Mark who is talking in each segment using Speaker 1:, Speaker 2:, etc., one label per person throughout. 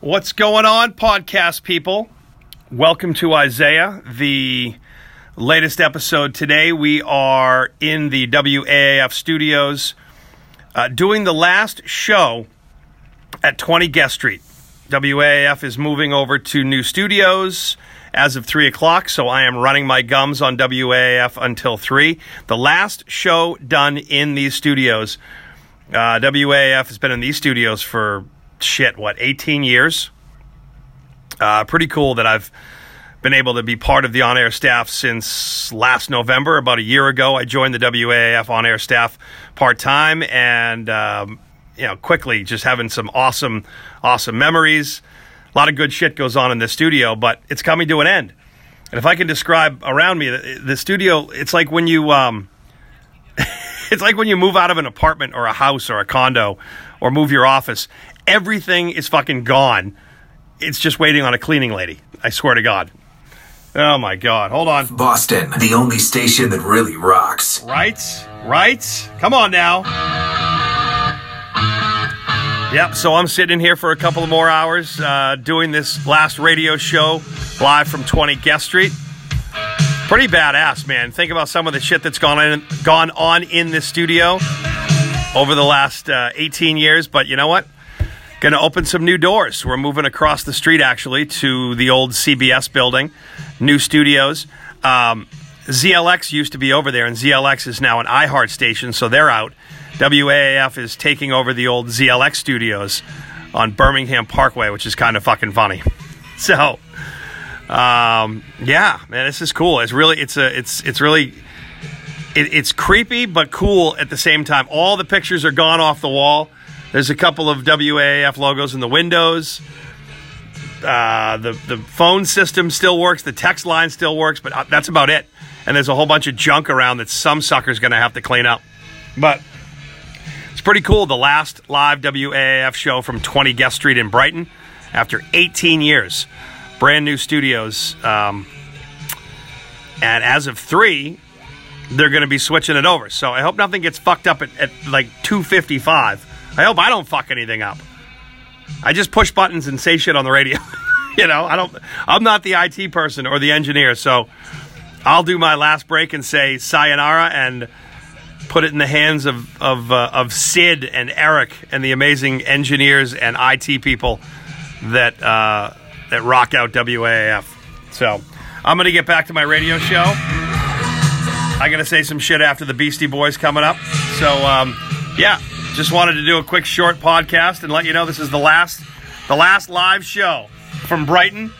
Speaker 1: What's going on, podcast people? Welcome to Isaiah, the latest episode today. We are in the WAAF studios uh, doing the last show at 20 Guest Street. WAAF is moving over to new studios as of 3 o'clock, so I am running my gums on WAAF until 3. The last show done in these studios. Uh, WAAF has been in these studios for shit, what, 18 years? Uh, pretty cool that I've been able to be part of the on air staff since last November. About a year ago, I joined the WAAF on air staff part time and, um, you know, quickly just having some awesome, awesome memories. A lot of good shit goes on in the studio, but it's coming to an end. And if I can describe around me, the, the studio, it's like when you, um, it's like when you move out of an apartment or a house or a condo or move your office. Everything is fucking gone. It's just waiting on a cleaning lady. I swear to God. Oh my God. Hold on.
Speaker 2: Boston, the only station that really rocks.
Speaker 1: Right? Right? Come on now. Yep, so I'm sitting here for a couple of more hours uh, doing this last radio show live from 20 Guest Street. Pretty badass, man. Think about some of the shit that's gone, in, gone on in this studio over the last uh, 18 years, but you know what? Going to open some new doors. We're moving across the street, actually, to the old CBS building, new studios. Um, ZLX used to be over there, and ZLX is now an iHeart station, so they're out. WAAF is taking over the old ZLX studios on Birmingham Parkway, which is kind of fucking funny. So, um, yeah, man, this is cool. It's really, it's a, it's, it's really, it, it's creepy but cool at the same time. All the pictures are gone off the wall. There's a couple of WAAF logos in the windows. Uh, the the phone system still works. The text line still works, but uh, that's about it. And there's a whole bunch of junk around that some sucker's going to have to clean up. But it's pretty cool. The last live WAAF show from 20 Guest Street in Brighton after 18 years. Brand new studios. Um, and as of three, they're going to be switching it over. So I hope nothing gets fucked up at, at like 255. I hope I don't fuck anything up. I just push buttons and say shit on the radio. you know, I don't. I'm not the IT person or the engineer, so I'll do my last break and say sayonara and put it in the hands of of, uh, of Sid and Eric and the amazing engineers and IT people that uh, that rock out WAAF. So I'm gonna get back to my radio show. I gotta say some shit after the Beastie Boys coming up. So um, yeah, just wanted to do a quick short podcast and let you know this is the last the last live show from Brighton.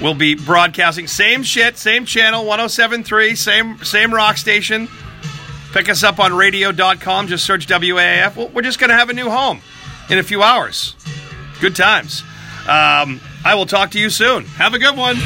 Speaker 1: We'll be broadcasting same shit, same channel, 1073, same same rock station. Pick us up on radio.com. Just search WAAF. We're just going to have a new home in a few hours. Good times. Um, I will talk to you soon. Have a good one.